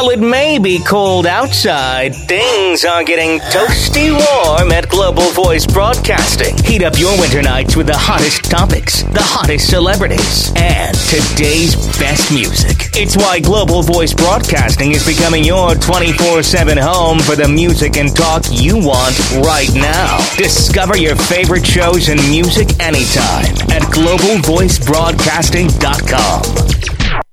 While it may be cold outside, things are getting toasty warm at Global Voice Broadcasting. Heat up your winter nights with the hottest topics, the hottest celebrities, and today's best music. It's why Global Voice Broadcasting is becoming your 24 7 home for the music and talk you want right now. Discover your favorite shows and music anytime at globalvoicebroadcasting.com.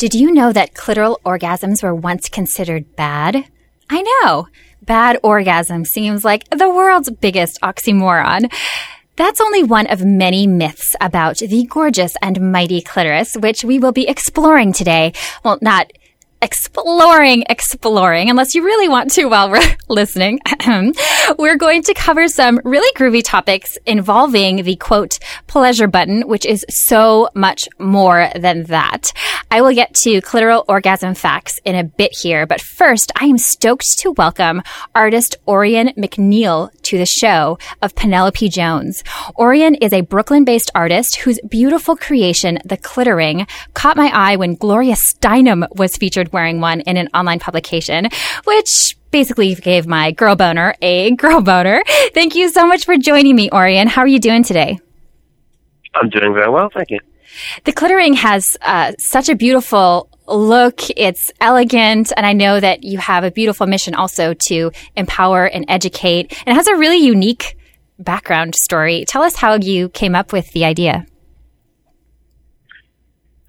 Did you know that clitoral orgasms were once considered bad? I know. Bad orgasm seems like the world's biggest oxymoron. That's only one of many myths about the gorgeous and mighty clitoris, which we will be exploring today. Well, not exploring, exploring, unless you really want to while we're listening. we're going to cover some really groovy topics involving the quote, pleasure button, which is so much more than that. I will get to clitoral orgasm facts in a bit here, but first, I am stoked to welcome artist Orion McNeil to the show of Penelope Jones. Orion is a Brooklyn based artist whose beautiful creation, The Clitoring, caught my eye when Gloria Steinem was featured wearing one in an online publication, which basically gave my girl boner a girl boner. Thank you so much for joining me, Orion. How are you doing today? I'm doing very well, thank you. The clitoring has uh, such a beautiful look. It's elegant. And I know that you have a beautiful mission also to empower and educate. And it has a really unique background story. Tell us how you came up with the idea.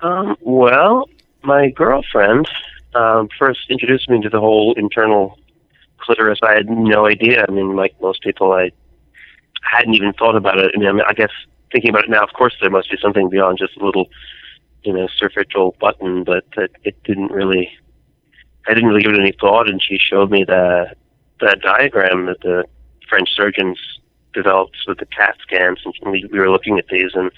Um, well, my girlfriend um, first introduced me to the whole internal clitoris. I had no idea. I mean, like most people, I hadn't even thought about it. I mean, I guess thinking about it now, of course, there must be something beyond just a little, you know, superficial button, but it, it didn't really. I didn't really give it any thought, and she showed me the the diagram that the French surgeons developed with the CAT scans, and we, we were looking at these, and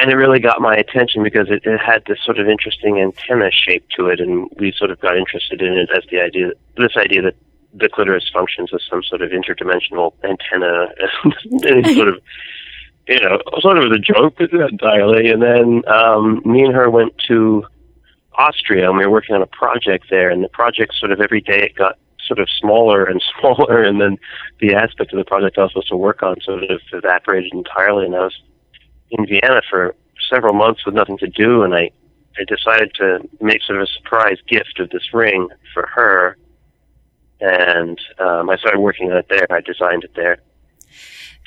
and it really got my attention because it, it had this sort of interesting antenna shape to it, and we sort of got interested in it as the idea, this idea that the clitoris functions as some sort of interdimensional antenna, and sort of, you know, sort of a joke entirely. And then um, me and her went to Austria, and we were working on a project there, and the project sort of every day it got sort of smaller and smaller, and then the aspect of the project I was supposed to work on sort of evaporated entirely, and I was in Vienna for several months with nothing to do, and I I decided to make sort of a surprise gift of this ring for her, and um, I started working on it there. I designed it there,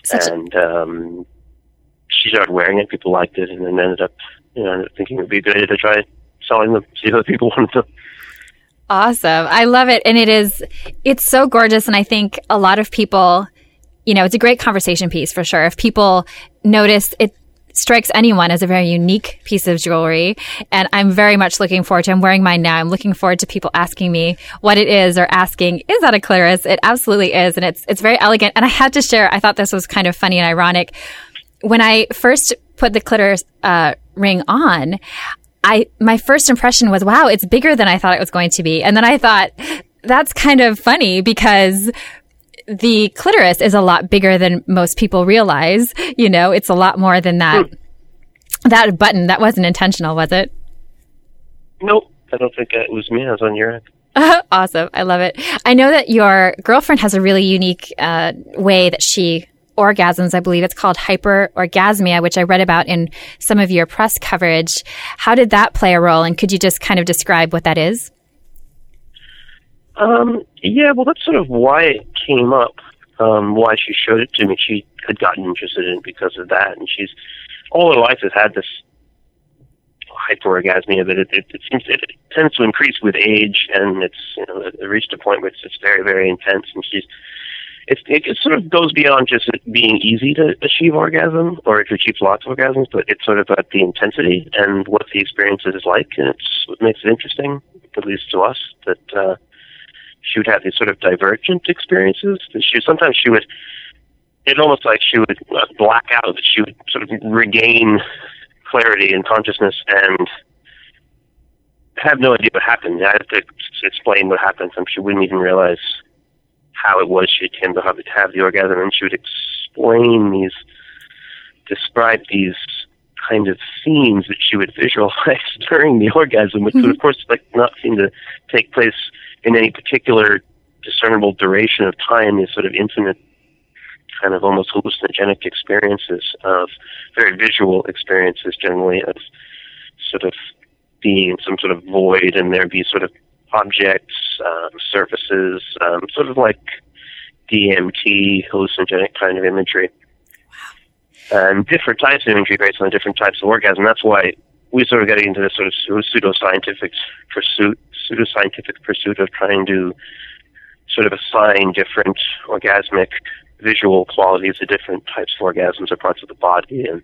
Such and um, she started wearing it. People liked it, and then ended up, you know, thinking it would be a good idea to try selling them, see if other people wanted them. Awesome. I love it. And it is, it's so gorgeous. And I think a lot of people, you know, it's a great conversation piece for sure. If people notice it, strikes anyone as a very unique piece of jewelry. And I'm very much looking forward to, I'm wearing mine now. I'm looking forward to people asking me what it is or asking, is that a clitoris? It absolutely is. And it's, it's very elegant. And I had to share, I thought this was kind of funny and ironic. When I first put the clitoris, uh, ring on, I, my first impression was, wow, it's bigger than I thought it was going to be. And then I thought, that's kind of funny because the clitoris is a lot bigger than most people realize. You know, it's a lot more than that. That button, that wasn't intentional, was it? Nope, I don't think it was me. I was on your end. awesome. I love it. I know that your girlfriend has a really unique uh, way that she orgasms. I believe it's called hyperorgasmia, which I read about in some of your press coverage. How did that play a role? And could you just kind of describe what that is? Um, yeah, well, that's sort of why came up. Um, why she showed it to me. She had gotten interested in it because of that, and she's all her life has had this hyperorgasmia, but it, it, it seems it, it tends to increase with age, and it's you know it reached a point where it's, it's very very intense, and she's it, it sort of goes beyond just it being easy to achieve orgasm or to achieve lots of orgasms, but it's sort of about the intensity and what the experience is like, and it's what makes it interesting, at least to us, that uh, she would have these sort of divergent experiences. That she sometimes she would it almost like she would black out. That she would sort of regain clarity and consciousness and have no idea what happened. I have to explain what happened. She wouldn't even realize how it was she came to have, have the orgasm, and she would explain these, describe these kind of scenes that she would visualize during the orgasm, which mm-hmm. would of course like not seem to take place in any particular discernible duration of time. These sort of infinite, kind of almost hallucinogenic experiences of very visual experiences, generally of sort of being in some sort of void, and there be sort of objects, um, surfaces, um, sort of like DMT, hallucinogenic kind of imagery. Wow. And different types of imagery based on different types of orgasm. That's why we sort of got into this sort of pseudo scientific pursuit, pseudoscientific pursuit of trying to sort of assign different orgasmic visual qualities to different types of orgasms or parts of the body, and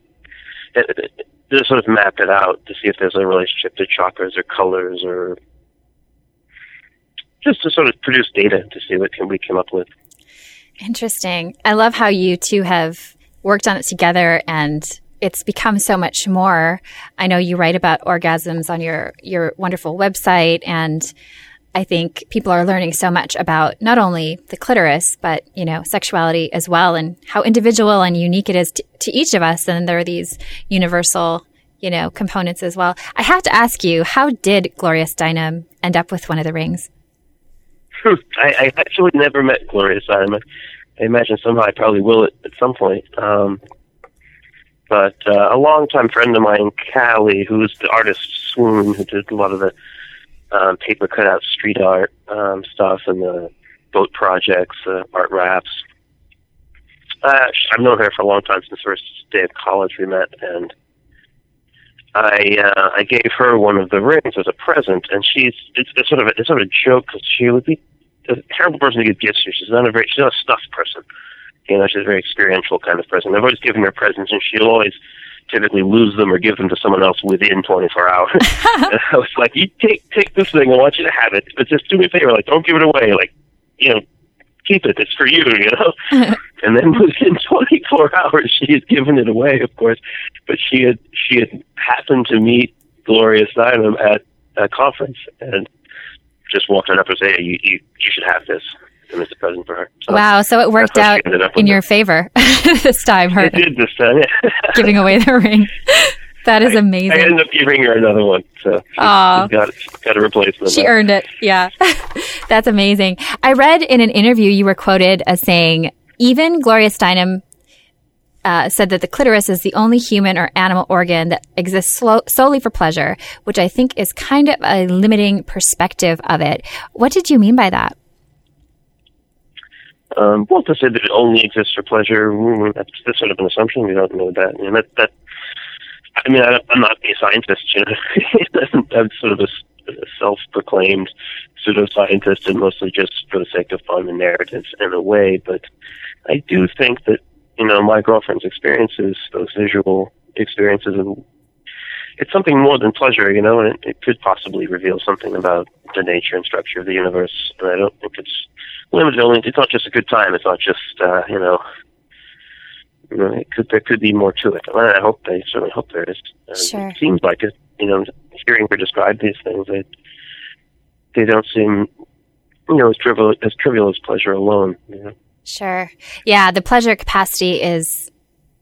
to sort of map it out to see if there's a relationship to chakras or colors or just to sort of produce data to see what can we come up with. Interesting. I love how you two have worked on it together and it's become so much more. I know you write about orgasms on your your wonderful website and I think people are learning so much about not only the clitoris, but, you know, sexuality as well and how individual and unique it is to, to each of us. And there are these universal, you know, components as well. I have to ask you, how did Gloria Steinem end up with one of the rings? I, I actually never met Gloria Steinem. I imagine somehow I probably will at, at some point. Um, but uh, a longtime friend of mine, Callie, who's the artist Swoon, who did a lot of the um, paper cutout street art um, stuff and the boat projects, uh, art wraps. Uh, I've known her for a long time since the first day of college we met, and I uh, I gave her one of the rings as a present, and she's it's, it's sort of a, it's sort of a joke because she would be a terrible person to give gifts to. She's not a very she's not a stuffed person. You know, she's a very experiential kind of person. I've always given her presents, and she'll always typically lose them or give them to someone else within 24 hours. and I was like, you take take this thing. I want you to have it, but just do me a favor. Like, don't give it away. Like, you know, keep it. It's for you. You know. and then within 24 hours, she had given it away, of course. But she had she had happened to meet Gloria Steinem at a conference and just walked on up and said, hey, you, you you should have this and it's a present for her. So wow, so it worked out in your favor this time. Her it did this time, yeah. giving away the ring. That is amazing. I, I ended up giving her another one, so she, got, got a replacement. She earned it. Yeah, that's amazing. I read in an interview you were quoted as saying, "Even Gloria Steinem uh, said that the clitoris is the only human or animal organ that exists solely for pleasure, which I think is kind of a limiting perspective of it. What did you mean by that? Um, well, to say that it only exists for pleasure, mm, that's, that's sort of an assumption. We don't know that. Know, that, that I mean, I, I'm not a scientist. You know, I'm sort of a, a self-proclaimed pseudoscientist, and mostly just for the sake of fun and narratives in a way. But I do think that you know my girlfriend's experiences, those visual experiences, and it's something more than pleasure. You know, and it, it could possibly reveal something about the nature and structure of the universe. And I don't think it's limited only. It's not just a good time. It's not just uh, you know. You know, it could there could be more to it. I hope they certainly hope there is. Uh, sure. It seems like it. You know, hearing her describe these things, they they don't seem you know as trivial as trivial as pleasure alone. You know? Sure. Yeah, the pleasure capacity is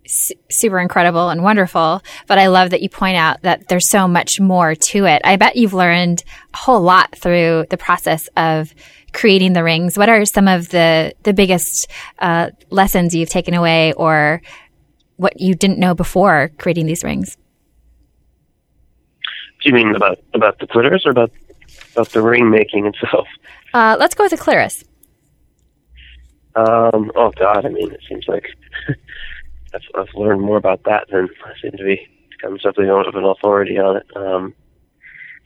super incredible and wonderful. But I love that you point out that there's so much more to it. I bet you've learned a whole lot through the process of creating the rings. What are some of the the biggest uh, lessons you've taken away, or what you didn't know before creating these rings? Do you mean about about the clitoris or about about the ring making itself? Uh, let's go with the clitoris. Um, oh God, I mean, it seems like I've, I've learned more about that than I seem to be become something of an authority on it. Um,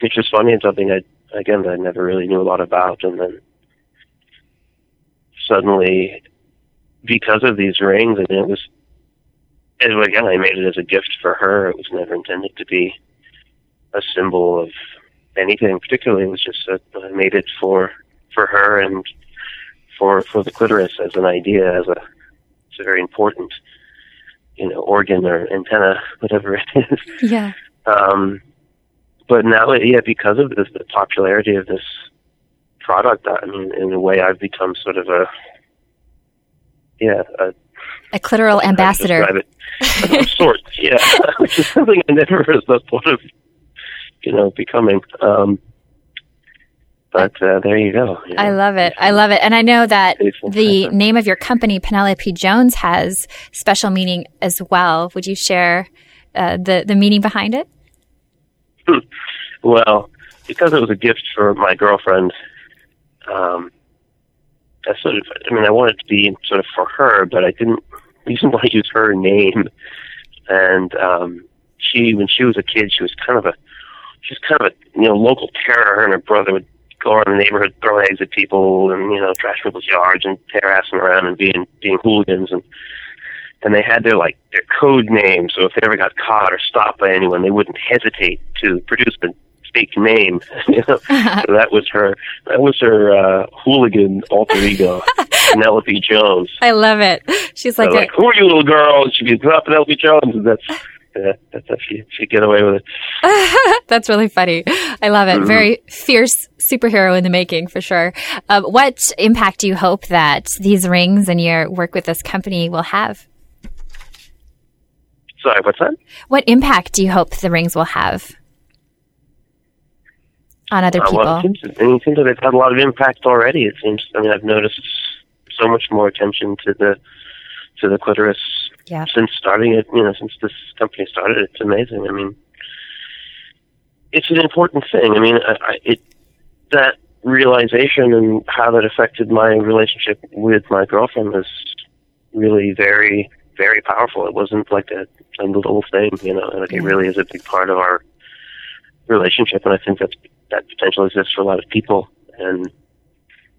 it's just funny and something I again I never really knew a lot about, and then suddenly, because of these rings, and it was, and again I made it as a gift for her. It was never intended to be a symbol of anything particularly. It was just that I made it for for her and for for the clitoris as an idea, as a it's a very important, you know, organ or antenna, whatever it is. Yeah. Um, but now, yeah, because of this, the popularity of this product, I mean, in a way, I've become sort of a, yeah, a, A clitoral ambassador. Of sorts, yeah, which is something I never was thought of, you know, becoming. Um, but uh, there you go. you I love it. I love it. And I know that the name of your company, Penelope Jones, has special meaning as well. Would you share uh, the, the meaning behind it? Well, because it was a gift for my girlfriend, um, I sort of, I mean, I wanted to be sort of for her, but I didn't, I didn't want to use her name. And, um, she, when she was a kid, she was kind of a, she was kind of a, you know, local terror. Her and her brother would go around the neighborhood throwing eggs at people and, you know, trash people's yards and harassing around and being, being hooligans. And, and they had their like their code name, so if they ever got caught or stopped by anyone, they wouldn't hesitate to produce the fake name. you know, so that was her. That was her uh, hooligan alter ego, Penelope Jones. I love it. She's like, So like, who are you, little girl? And she'd be "Oh, Penelope Jones, and that's yeah, that's how she she'd get away with it. That's really funny. I love it. Very fierce superhero in the making, for sure. Um, what impact do you hope that these rings and your work with this company will have? Sorry, what's that? What impact do you hope the rings will have on other Uh, people? well, it seems, I mean, it seems like they've had a lot of impact already. It seems. I mean, I've noticed so much more attention to the to the clitoris Yeah. since starting it. You know, since this company started, it's amazing. I mean, it's an important thing. I mean, I, I, it that realization and how that affected my relationship with my girlfriend was really very, very powerful. It wasn't like a, a little thing, you know. Like it really is a big part of our relationship, and I think that's that potential exists for a lot of people. And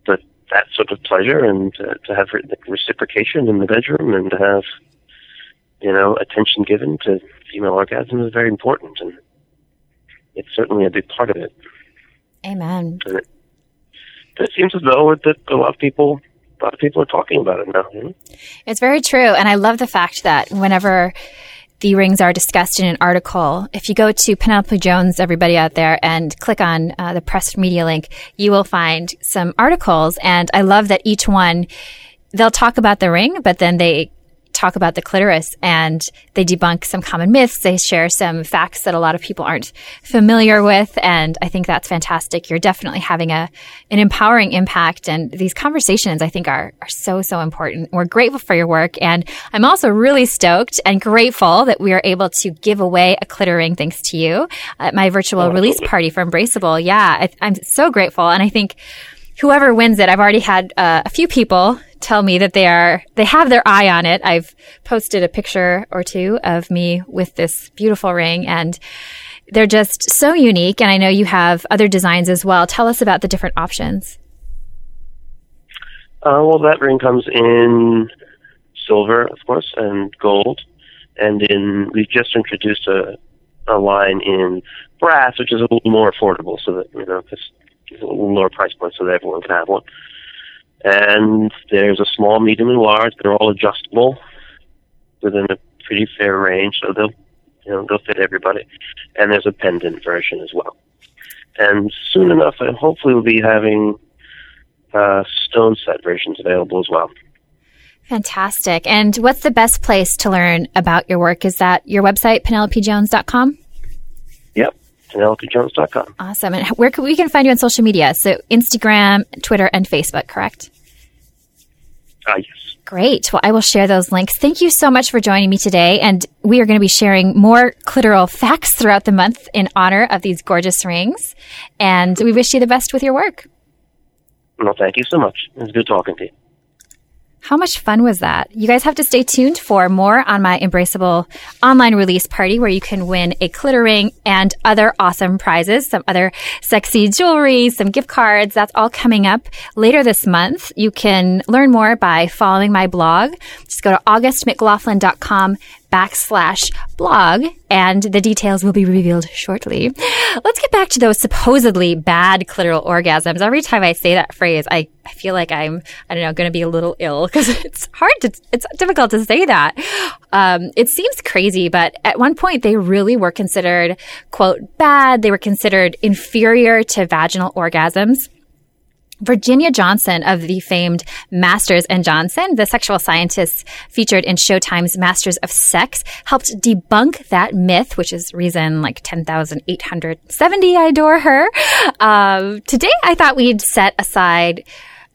but that sort of pleasure and uh, to have re- reciprocation in the bedroom and to have you know attention given to female orgasm is very important, and it's certainly a big part of it. Amen. But it seems as though that a lot of people, a lot of people are talking about it now. You know? It's very true. And I love the fact that whenever the rings are discussed in an article, if you go to Penelope Jones, everybody out there, and click on uh, the press media link, you will find some articles. And I love that each one, they'll talk about the ring, but then they talk about the clitoris and they debunk some common myths. They share some facts that a lot of people aren't familiar with. And I think that's fantastic. You're definitely having a, an empowering impact. And these conversations I think are, are so, so important. We're grateful for your work. And I'm also really stoked and grateful that we are able to give away a clitoring thanks to you at my virtual release party for Embraceable. Yeah, I, I'm so grateful. And I think whoever wins it, I've already had uh, a few people tell me that they are they have their eye on it. I've posted a picture or two of me with this beautiful ring and they're just so unique and I know you have other designs as well. Tell us about the different options. Uh, well, that ring comes in silver, of course, and gold, and in we've just introduced a a line in brass, which is a little more affordable, so that you know, just a little lower price point, so that everyone can have one. And there's a small, medium, and large. They're all adjustable within a pretty fair range, so they'll you know they'll fit everybody. And there's a pendant version as well. And soon enough, I hopefully we'll be having uh, stone set versions available as well. Fantastic. And what's the best place to learn about your work? Is that your website, penelopejones.com? PenelopeJones.com. Awesome. And where can we can find you on social media? So Instagram, Twitter, and Facebook, correct? Ah, yes. Great. Well, I will share those links. Thank you so much for joining me today. And we are going to be sharing more clitoral facts throughout the month in honor of these gorgeous rings. And we wish you the best with your work. Well, thank you so much. It was good talking to you. How much fun was that? You guys have to stay tuned for more on my Embraceable online release party where you can win a clitoring and other awesome prizes, some other sexy jewelry, some gift cards. That's all coming up later this month. You can learn more by following my blog. Just go to augustmclaughlin.com backslash blog, and the details will be revealed shortly. Let's get back to those supposedly bad clitoral orgasms. Every time I say that phrase, I, I feel like I'm, I don't know, going to be a little ill because it's hard to, it's difficult to say that. Um, it seems crazy, but at one point they really were considered, quote, bad. They were considered inferior to vaginal orgasms. Virginia Johnson of the famed Masters and Johnson, the sexual scientist featured in Showtime's Masters of Sex, helped debunk that myth, which is reason like 10,870 I adore her. Um, today I thought we'd set aside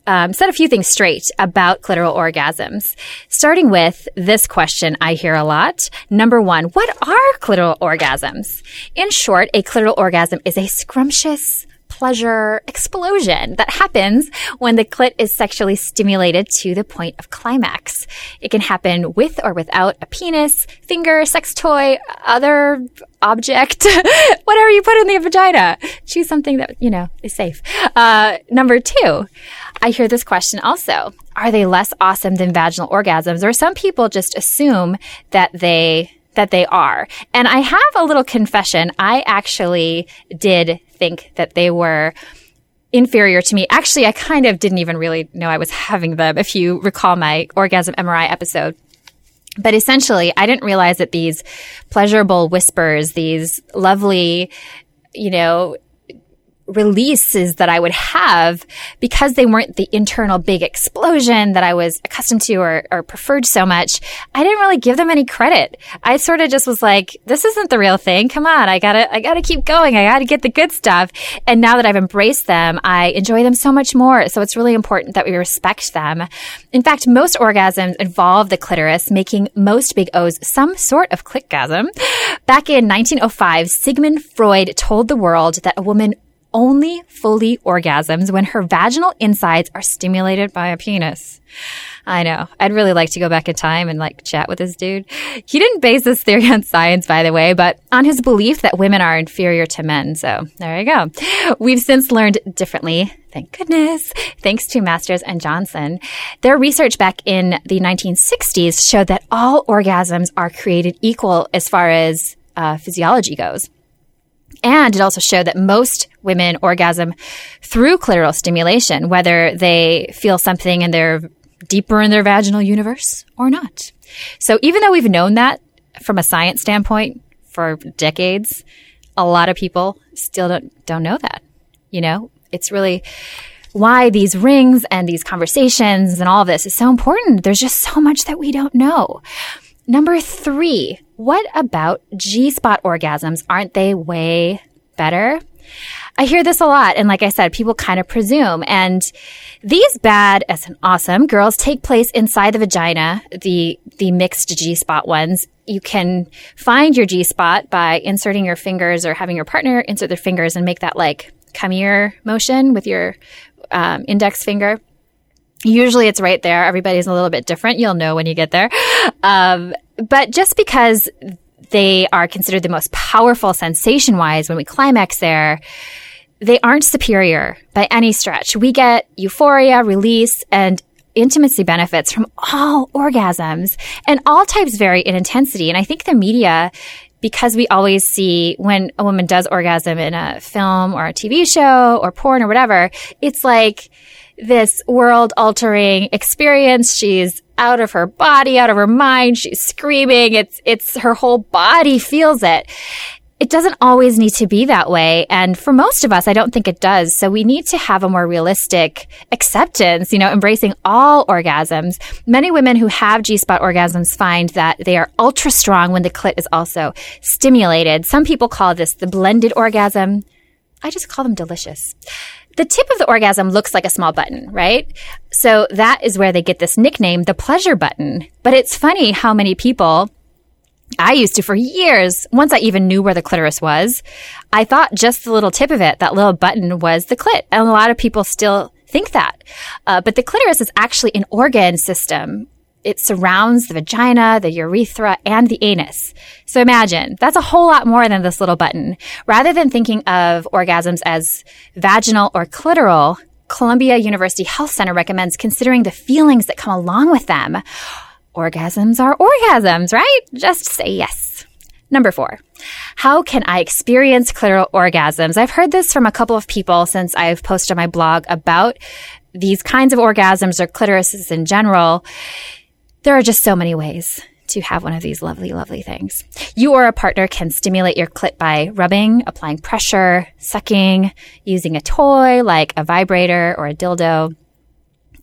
um, set a few things straight about clitoral orgasms. Starting with this question I hear a lot. Number one, what are clitoral orgasms? In short, a clitoral orgasm is a scrumptious, pleasure explosion that happens when the clit is sexually stimulated to the point of climax. It can happen with or without a penis, finger, sex toy, other object, whatever you put in the vagina. Choose something that, you know, is safe. Uh, number two, I hear this question also. Are they less awesome than vaginal orgasms? Or some people just assume that they that they are. And I have a little confession. I actually did think that they were inferior to me. Actually, I kind of didn't even really know I was having them, if you recall my orgasm MRI episode. But essentially, I didn't realize that these pleasurable whispers, these lovely, you know, releases that I would have because they weren't the internal big explosion that I was accustomed to or, or, preferred so much. I didn't really give them any credit. I sort of just was like, this isn't the real thing. Come on. I gotta, I gotta keep going. I gotta get the good stuff. And now that I've embraced them, I enjoy them so much more. So it's really important that we respect them. In fact, most orgasms involve the clitoris, making most big O's some sort of clitgasm. Back in 1905, Sigmund Freud told the world that a woman only fully orgasms when her vaginal insides are stimulated by a penis. I know. I'd really like to go back in time and like chat with this dude. He didn't base this theory on science, by the way, but on his belief that women are inferior to men. So there you go. We've since learned differently. Thank goodness. Thanks to Masters and Johnson. Their research back in the 1960s showed that all orgasms are created equal as far as uh, physiology goes. And it also showed that most women orgasm through clitoral stimulation, whether they feel something in their deeper in their vaginal universe or not. So even though we've known that from a science standpoint for decades, a lot of people still don't, don't know that. You know, it's really why these rings and these conversations and all this is so important. There's just so much that we don't know. Number three, what about G spot orgasms? Aren't they way better? I hear this a lot. And like I said, people kind of presume. And these bad as an awesome girls take place inside the vagina, the, the mixed G spot ones. You can find your G spot by inserting your fingers or having your partner insert their fingers and make that like come here motion with your um, index finger. Usually it's right there. Everybody's a little bit different. You'll know when you get there. Um, but just because they are considered the most powerful sensation wise when we climax there, they aren't superior by any stretch. We get euphoria, release, and intimacy benefits from all orgasms and all types vary in intensity. And I think the media because we always see when a woman does orgasm in a film or a TV show or porn or whatever, it's like this world altering experience. She's out of her body, out of her mind. She's screaming. It's, it's her whole body feels it. It doesn't always need to be that way. And for most of us, I don't think it does. So we need to have a more realistic acceptance, you know, embracing all orgasms. Many women who have G-spot orgasms find that they are ultra strong when the clit is also stimulated. Some people call this the blended orgasm. I just call them delicious the tip of the orgasm looks like a small button, right? So that is where they get this nickname, the pleasure button. But it's funny how many people I used to for years, once I even knew where the clitoris was, I thought just the little tip of it, that little button was the clit. And a lot of people still think that. Uh, but the clitoris is actually an organ system it surrounds the vagina, the urethra, and the anus. So imagine that's a whole lot more than this little button. Rather than thinking of orgasms as vaginal or clitoral, Columbia University Health Center recommends considering the feelings that come along with them. orgasms are orgasms, right? Just say yes. Number four, how can I experience clitoral orgasms? I've heard this from a couple of people since I've posted my blog about these kinds of orgasms or clitorises in general. There are just so many ways to have one of these lovely, lovely things. You or a partner can stimulate your clit by rubbing, applying pressure, sucking, using a toy like a vibrator or a dildo.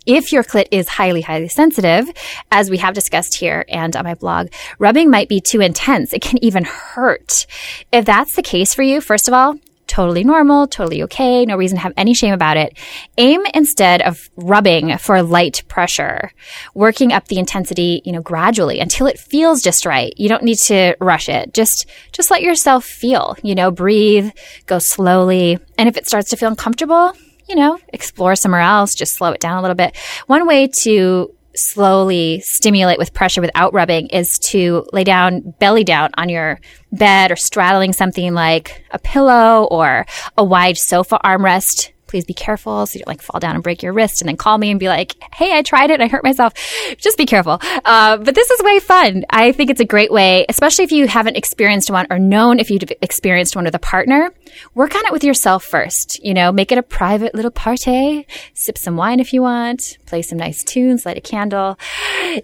If your clit is highly, highly sensitive, as we have discussed here and on my blog, rubbing might be too intense. It can even hurt. If that's the case for you, first of all, totally normal, totally okay, no reason to have any shame about it. Aim instead of rubbing for light pressure, working up the intensity, you know, gradually until it feels just right. You don't need to rush it. Just just let yourself feel, you know, breathe, go slowly. And if it starts to feel uncomfortable, you know, explore somewhere else, just slow it down a little bit. One way to slowly stimulate with pressure without rubbing is to lay down belly down on your bed or straddling something like a pillow or a wide sofa armrest please be careful so you don't like fall down and break your wrist and then call me and be like, hey, I tried it and I hurt myself. Just be careful. Uh, but this is way fun. I think it's a great way, especially if you haven't experienced one or known if you've experienced one with a partner. Work on it with yourself first. You know, make it a private little party. Sip some wine if you want. Play some nice tunes. Light a candle.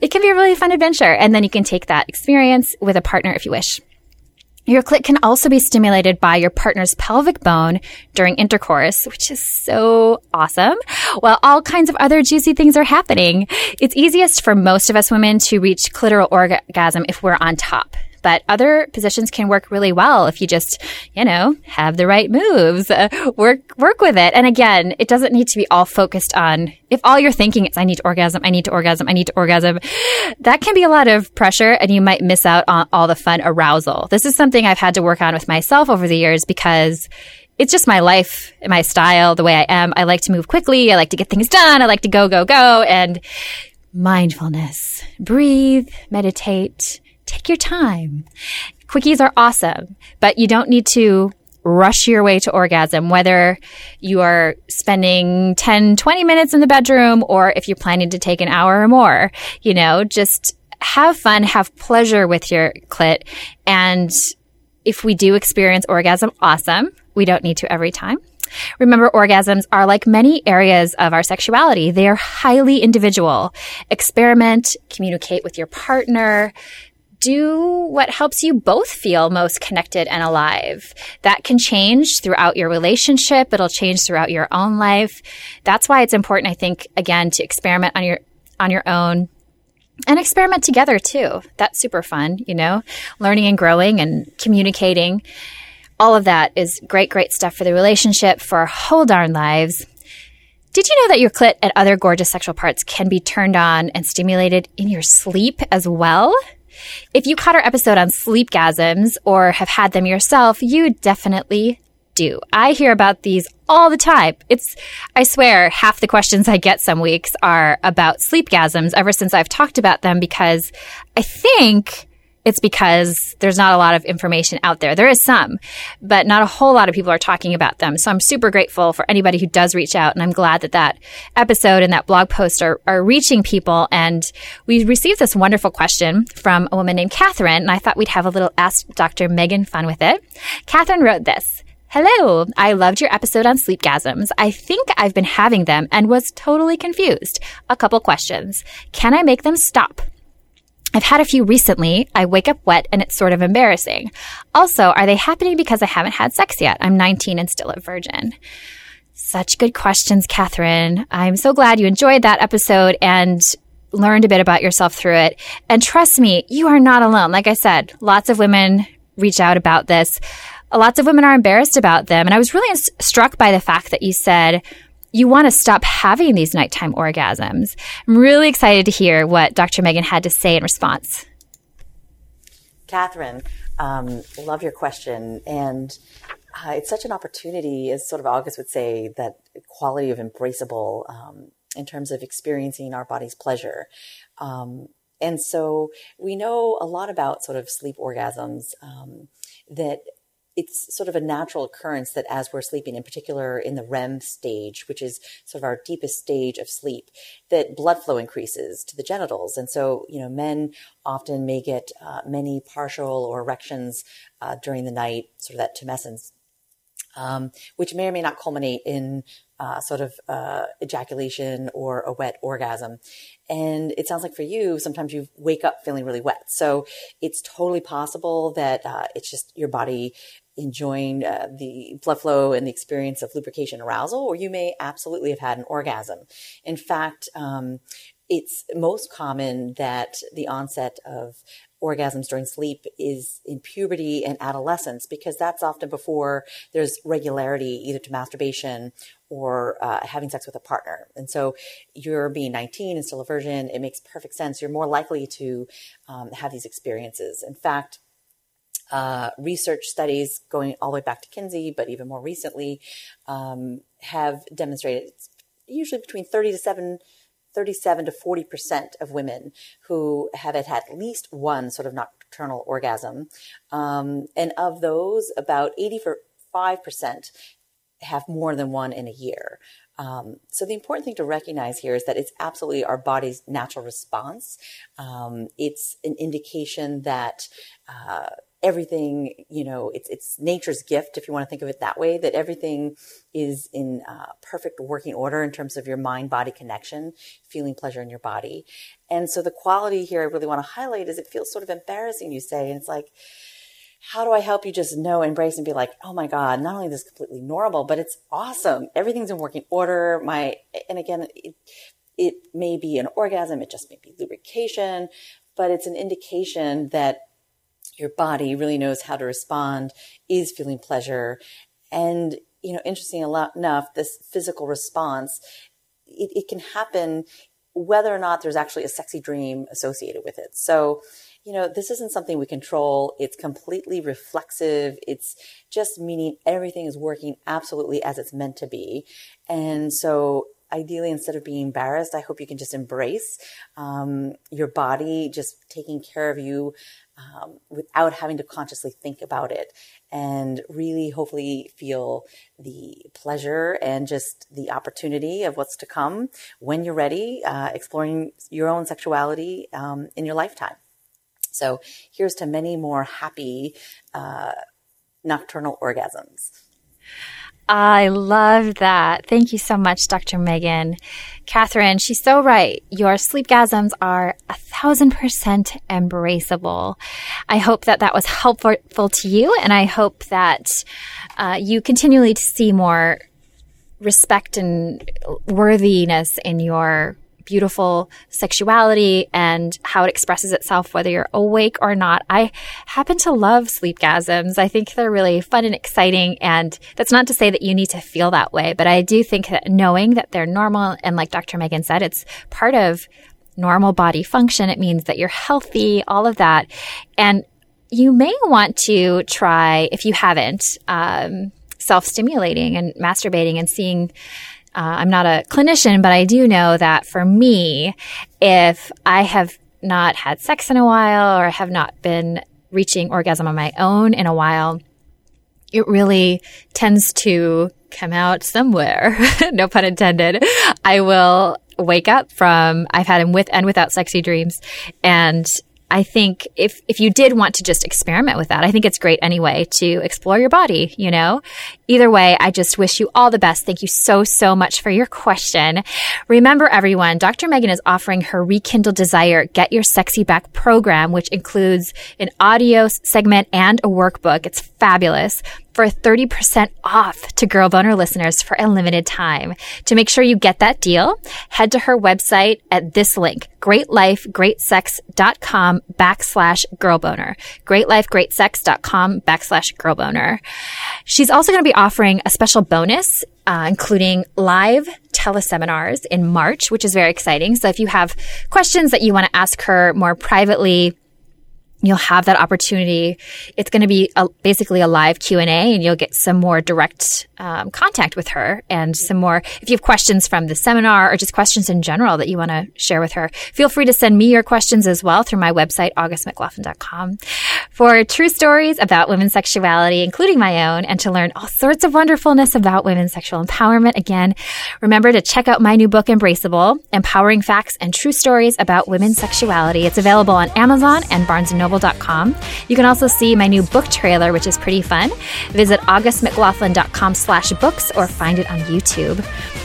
It can be a really fun adventure. And then you can take that experience with a partner if you wish. Your clit can also be stimulated by your partner's pelvic bone during intercourse, which is so awesome. While all kinds of other juicy things are happening, it's easiest for most of us women to reach clitoral orgasm if we're on top but other positions can work really well if you just, you know, have the right moves, uh, work, work with it. And again, it doesn't need to be all focused on, if all you're thinking is, I need to orgasm, I need to orgasm, I need to orgasm, that can be a lot of pressure and you might miss out on all the fun arousal. This is something I've had to work on with myself over the years because it's just my life, my style, the way I am. I like to move quickly. I like to get things done. I like to go, go, go. And mindfulness, breathe, meditate, take your time. Quickies are awesome, but you don't need to rush your way to orgasm, whether you are spending 10, 20 minutes in the bedroom or if you're planning to take an hour or more. You know, just have fun, have pleasure with your clit. And if we do experience orgasm, awesome. We don't need to every time. Remember, orgasms are like many areas of our sexuality. They are highly individual. Experiment, communicate with your partner, do what helps you both feel most connected and alive. That can change throughout your relationship. It'll change throughout your own life. That's why it's important, I think, again, to experiment on your, on your own and experiment together too. That's super fun, you know, learning and growing and communicating. All of that is great, great stuff for the relationship, for our whole darn lives. Did you know that your clit and other gorgeous sexual parts can be turned on and stimulated in your sleep as well? If you caught our episode on sleepgasms or have had them yourself, you definitely do. I hear about these all the time. It's, I swear, half the questions I get some weeks are about sleepgasms ever since I've talked about them because I think it's because there's not a lot of information out there. There is some, but not a whole lot of people are talking about them. So I'm super grateful for anybody who does reach out. And I'm glad that that episode and that blog post are, are reaching people. And we received this wonderful question from a woman named Catherine. And I thought we'd have a little Ask Dr. Megan fun with it. Catherine wrote this. Hello, I loved your episode on sleepgasms. I think I've been having them and was totally confused. A couple questions. Can I make them stop? I've had a few recently. I wake up wet and it's sort of embarrassing. Also, are they happening because I haven't had sex yet? I'm 19 and still a virgin. Such good questions, Catherine. I'm so glad you enjoyed that episode and learned a bit about yourself through it. And trust me, you are not alone. Like I said, lots of women reach out about this. Lots of women are embarrassed about them. And I was really struck by the fact that you said, you want to stop having these nighttime orgasms. I'm really excited to hear what Dr. Megan had to say in response. Catherine, um, love your question. And uh, it's such an opportunity, as sort of August would say, that quality of embraceable um, in terms of experiencing our body's pleasure. Um, and so we know a lot about sort of sleep orgasms um, that it's sort of a natural occurrence that as we're sleeping, in particular in the REM stage, which is sort of our deepest stage of sleep, that blood flow increases to the genitals. And so, you know, men often may get uh, many partial or erections uh, during the night, sort of that tumescence um, which may or may not culminate in uh, sort of uh, ejaculation or a wet orgasm. And it sounds like for you, sometimes you wake up feeling really wet. So it's totally possible that uh, it's just your body enjoying uh, the blood flow and the experience of lubrication arousal, or you may absolutely have had an orgasm. In fact, um, it's most common that the onset of orgasms during sleep is in puberty and adolescence because that's often before there's regularity either to masturbation or uh, having sex with a partner. And so you're being 19 and still a virgin, it makes perfect sense. You're more likely to um, have these experiences. In fact, uh, research studies going all the way back to Kinsey, but even more recently, um, have demonstrated it's usually between 30 to 7 37 to 40% of women who have had at least one sort of nocturnal orgasm. Um, and of those, about 85% have more than one in a year. Um, so the important thing to recognize here is that it's absolutely our body's natural response. Um, it's an indication that uh, everything, you know, it's, it's nature's gift, if you want to think of it that way, that everything is in uh, perfect working order in terms of your mind body connection, feeling pleasure in your body. And so the quality here I really want to highlight is it feels sort of embarrassing, you say. And it's like, how do I help you just know, embrace, and be like, oh my God, not only this completely normal, but it's awesome. Everything's in working order. My, and again, it, it may be an orgasm, it just may be lubrication, but it's an indication that your body really knows how to respond, is feeling pleasure. And, you know, interesting enough, this physical response, it, it can happen whether or not there's actually a sexy dream associated with it. So, you know, this isn't something we control. It's completely reflexive. It's just meaning everything is working absolutely as it's meant to be. And so ideally instead of being embarrassed i hope you can just embrace um, your body just taking care of you um, without having to consciously think about it and really hopefully feel the pleasure and just the opportunity of what's to come when you're ready, uh, exploring your own sexuality um, in your lifetime. So here's to many more happy uh, nocturnal orgasms. I love that. Thank you so much, Dr. Megan. Catherine, she's so right. Your sleepgasms are a thousand percent embraceable. I hope that that was helpful to you, and I hope that uh, you continually see more respect and worthiness in your beautiful sexuality and how it expresses itself, whether you're awake or not. I happen to love sleepgasms. I think they're really fun and exciting. And that's not to say that you need to feel that way, but I do think that knowing that they're normal and like Dr. Megan said, it's part of normal body function. It means that you're healthy, all of that. And you may want to try, if you haven't, um, self stimulating and masturbating and seeing uh, I'm not a clinician, but I do know that for me, if I have not had sex in a while or have not been reaching orgasm on my own in a while, it really tends to come out somewhere. no pun intended. I will wake up from I've had him with and without sexy dreams and I think if if you did want to just experiment with that, I think it's great anyway to explore your body, you know. Either way, I just wish you all the best. Thank you so so much for your question. Remember everyone, Dr. Megan is offering her Rekindle Desire Get Your Sexy Back program, which includes an audio segment and a workbook. It's fabulous for 30% off to Girl Boner listeners for a limited time. To make sure you get that deal, head to her website at this link, greatlifegreatsex.com backslash girlboner. Greatlifegreatsex.com backslash girlboner. She's also going to be offering a special bonus uh, including live teleseminars in March, which is very exciting. So if you have questions that you want to ask her more privately, you'll have that opportunity. It's going to be a, basically a live Q and you'll get some more direct um, contact with her and some more. If you have questions from the seminar or just questions in general that you want to share with her, feel free to send me your questions as well through my website augustmclaughlin.com. For true stories about women's sexuality, including my own, and to learn all sorts of wonderfulness about women's sexual empowerment, again, remember to check out my new book, Embraceable: Empowering Facts and True Stories about Women's Sexuality. It's available on Amazon and Barnes Noble You can also see my new book trailer, which is pretty fun. Visit augustmclaughlin.com slash books or find it on YouTube.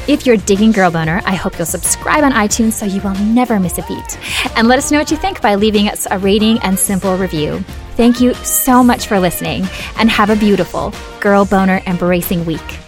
If you're digging Girl Boner, I hope you'll subscribe on iTunes so you will never miss a beat. And let us know what you think by leaving us a rating and simple review. Thank you so much for listening and have a beautiful Girl Boner Embracing Week.